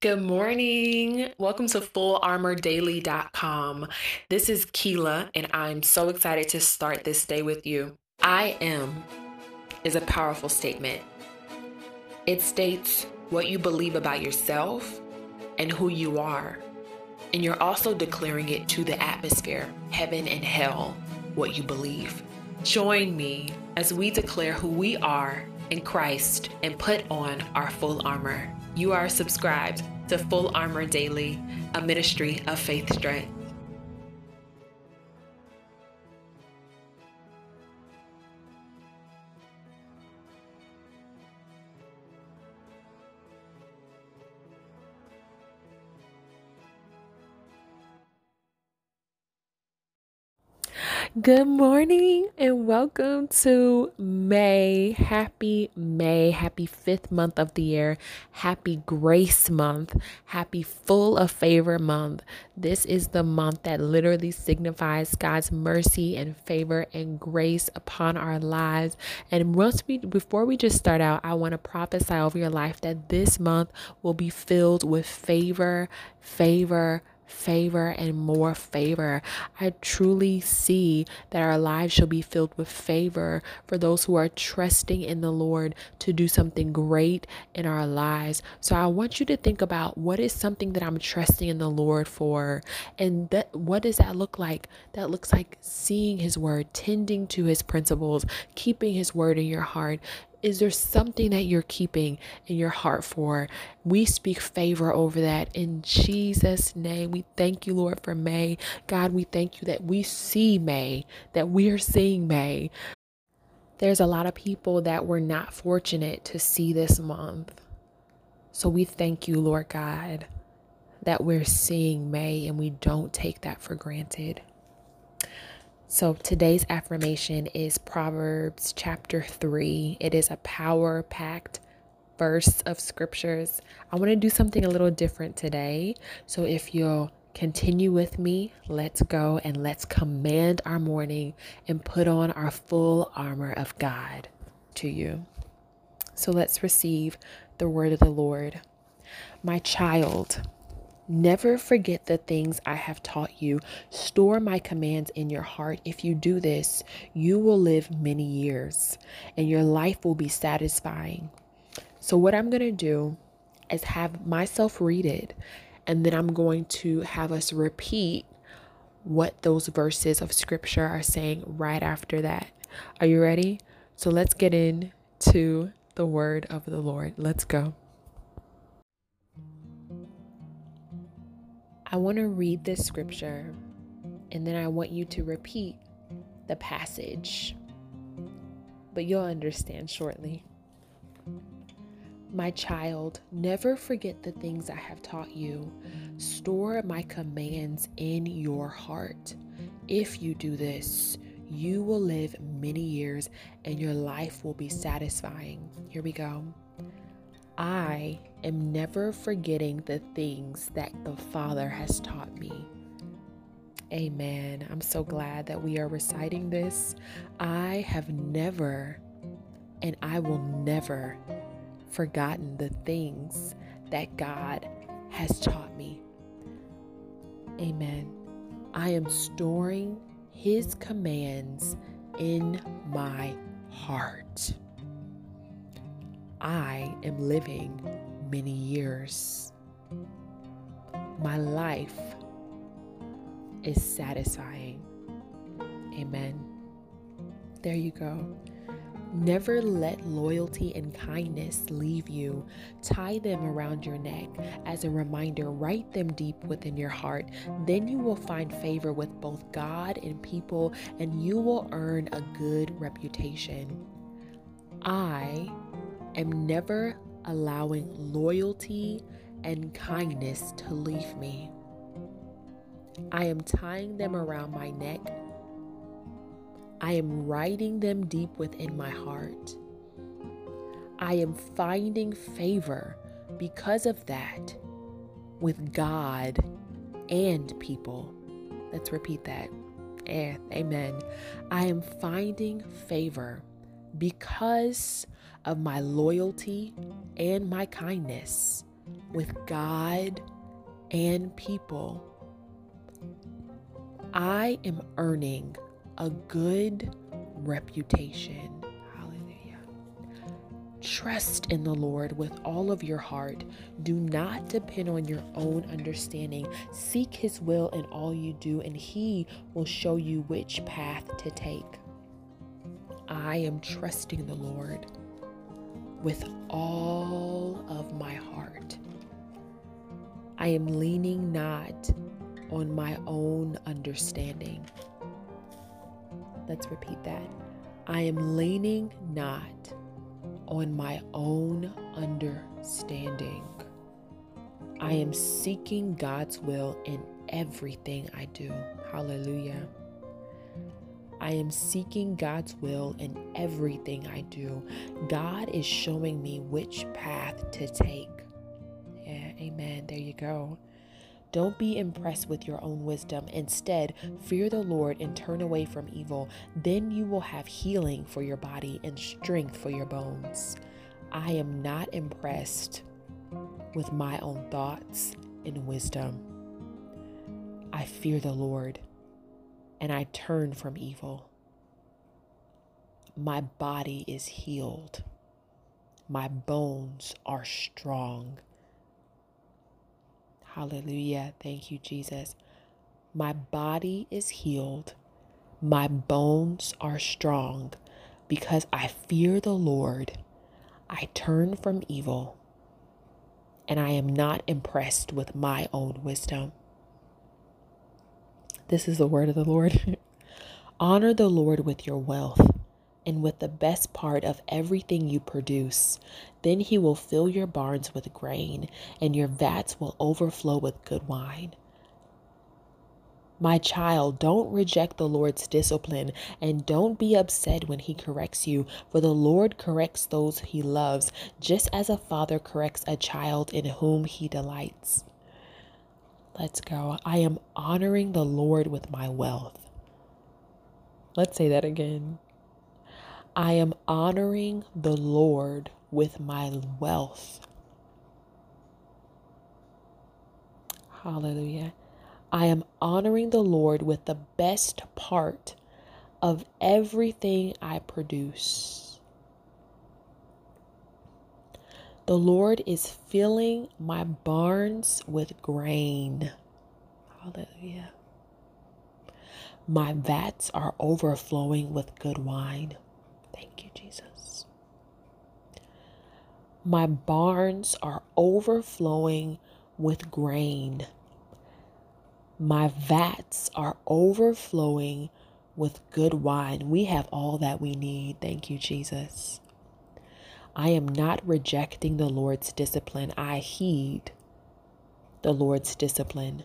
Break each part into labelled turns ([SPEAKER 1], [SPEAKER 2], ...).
[SPEAKER 1] Good morning. Welcome to FullArmorDaily.com. This is Keela, and I'm so excited to start this day with you. I am is a powerful statement. It states what you believe about yourself and who you are. And you're also declaring it to the atmosphere, heaven and hell, what you believe. Join me as we declare who we are in Christ and put on our full armor. You are subscribed to Full Armor Daily, a ministry of faith strength. Good morning and welcome to May. Happy May. Happy fifth month of the year. Happy grace month. Happy full of favor month. This is the month that literally signifies God's mercy and favor and grace upon our lives. And once we, before we just start out, I want to prophesy over your life that this month will be filled with favor, favor, favor and more favor. I truly see that our lives shall be filled with favor for those who are trusting in the Lord to do something great in our lives. So I want you to think about what is something that I'm trusting in the Lord for and that what does that look like? That looks like seeing his word, tending to his principles, keeping his word in your heart, is there something that you're keeping in your heart for? We speak favor over that in Jesus' name. We thank you, Lord, for May. God, we thank you that we see May, that we are seeing May. There's a lot of people that were not fortunate to see this month. So we thank you, Lord God, that we're seeing May and we don't take that for granted. So today's affirmation is Proverbs chapter 3. It is a power packed verse of scriptures. I want to do something a little different today. So if you'll continue with me, let's go and let's command our morning and put on our full armor of God to you. So let's receive the word of the Lord. My child, Never forget the things I have taught you. Store my commands in your heart. If you do this, you will live many years and your life will be satisfying. So, what I'm going to do is have myself read it, and then I'm going to have us repeat what those verses of scripture are saying right after that. Are you ready? So, let's get into the word of the Lord. Let's go. I want to read this scripture and then I want you to repeat the passage, but you'll understand shortly. My child, never forget the things I have taught you. Store my commands in your heart. If you do this, you will live many years and your life will be satisfying. Here we go. I am never forgetting the things that the Father has taught me. Amen. I'm so glad that we are reciting this. I have never and I will never forgotten the things that God has taught me. Amen. I am storing His commands in my heart. I am living many years. My life is satisfying. Amen. There you go. Never let loyalty and kindness leave you. Tie them around your neck as a reminder. Write them deep within your heart. Then you will find favor with both God and people, and you will earn a good reputation. I am never allowing loyalty and kindness to leave me. I am tying them around my neck. I am writing them deep within my heart. I am finding favor because of that with God and people. Let's repeat that. Eh, amen. I am finding favor because of my loyalty and my kindness with God and people, I am earning a good reputation. Hallelujah. Trust in the Lord with all of your heart. Do not depend on your own understanding. Seek His will in all you do, and He will show you which path to take. I am trusting the Lord with all of my heart. I am leaning not on my own understanding. Let's repeat that. I am leaning not on my own understanding. I am seeking God's will in everything I do. Hallelujah. I am seeking God's will in everything I do. God is showing me which path to take. Yeah, amen. There you go. Don't be impressed with your own wisdom. Instead, fear the Lord and turn away from evil. Then you will have healing for your body and strength for your bones. I am not impressed with my own thoughts and wisdom. I fear the Lord and I turn from evil. My body is healed. My bones are strong. Hallelujah. Thank you, Jesus. My body is healed. My bones are strong because I fear the Lord. I turn from evil and I am not impressed with my own wisdom. This is the word of the Lord. Honor the Lord with your wealth and with the best part of everything you produce. Then he will fill your barns with grain, and your vats will overflow with good wine. My child, don't reject the Lord's discipline and don't be upset when he corrects you, for the Lord corrects those he loves, just as a father corrects a child in whom he delights. Let's go. I am honoring the Lord with my wealth. Let's say that again. I am honoring the Lord with my wealth. Hallelujah. I am honoring the Lord with the best part of everything I produce. The Lord is filling my barns with grain. Hallelujah. My vats are overflowing with good wine. Thank you, Jesus. My barns are overflowing with grain. My vats are overflowing with good wine. We have all that we need. Thank you, Jesus. I am not rejecting the Lord's discipline. I heed the Lord's discipline.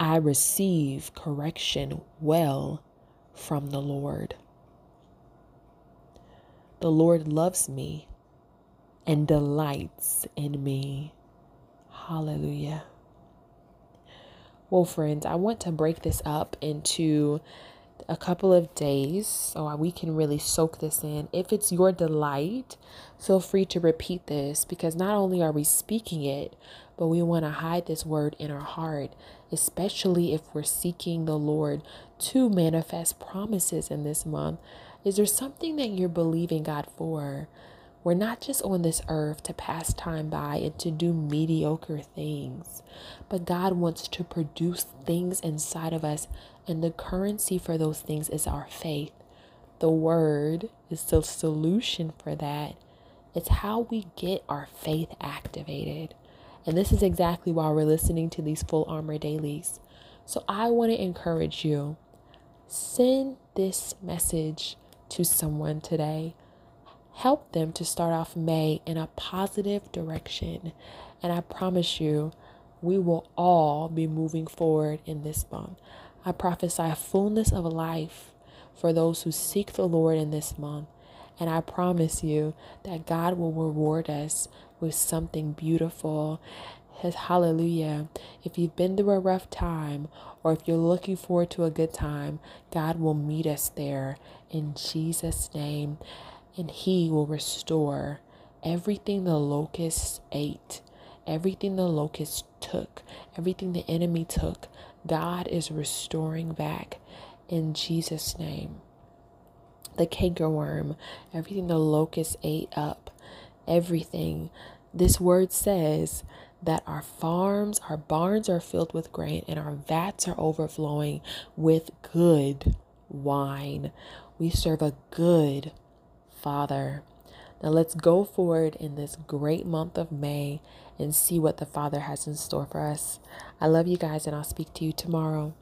[SPEAKER 1] I receive correction well from the Lord. The Lord loves me and delights in me. Hallelujah. Well, friends, I want to break this up into a couple of days so we can really soak this in. If it's your delight, feel free to repeat this because not only are we speaking it, but we want to hide this word in our heart, especially if we're seeking the Lord to manifest promises in this month. Is there something that you're believing God for? We're not just on this earth to pass time by and to do mediocre things, but God wants to produce things inside of us, and the currency for those things is our faith. The word is the solution for that. It's how we get our faith activated. And this is exactly why we're listening to these full armor dailies. So I want to encourage you send this message to someone today help them to start off May in a positive direction. And I promise you, we will all be moving forward in this month. I prophesy fullness of life for those who seek the Lord in this month. And I promise you that God will reward us with something beautiful. His hallelujah. If you've been through a rough time or if you're looking forward to a good time, God will meet us there in Jesus' name and He will restore everything the locusts ate, everything the locusts took, everything the enemy took, God is restoring back in Jesus' name. The cankerworm, everything the locusts ate up, everything. This word says that our farms, our barns are filled with grain, and our vats are overflowing with good wine. We serve a good Father. Now let's go forward in this great month of May and see what the Father has in store for us. I love you guys, and I'll speak to you tomorrow.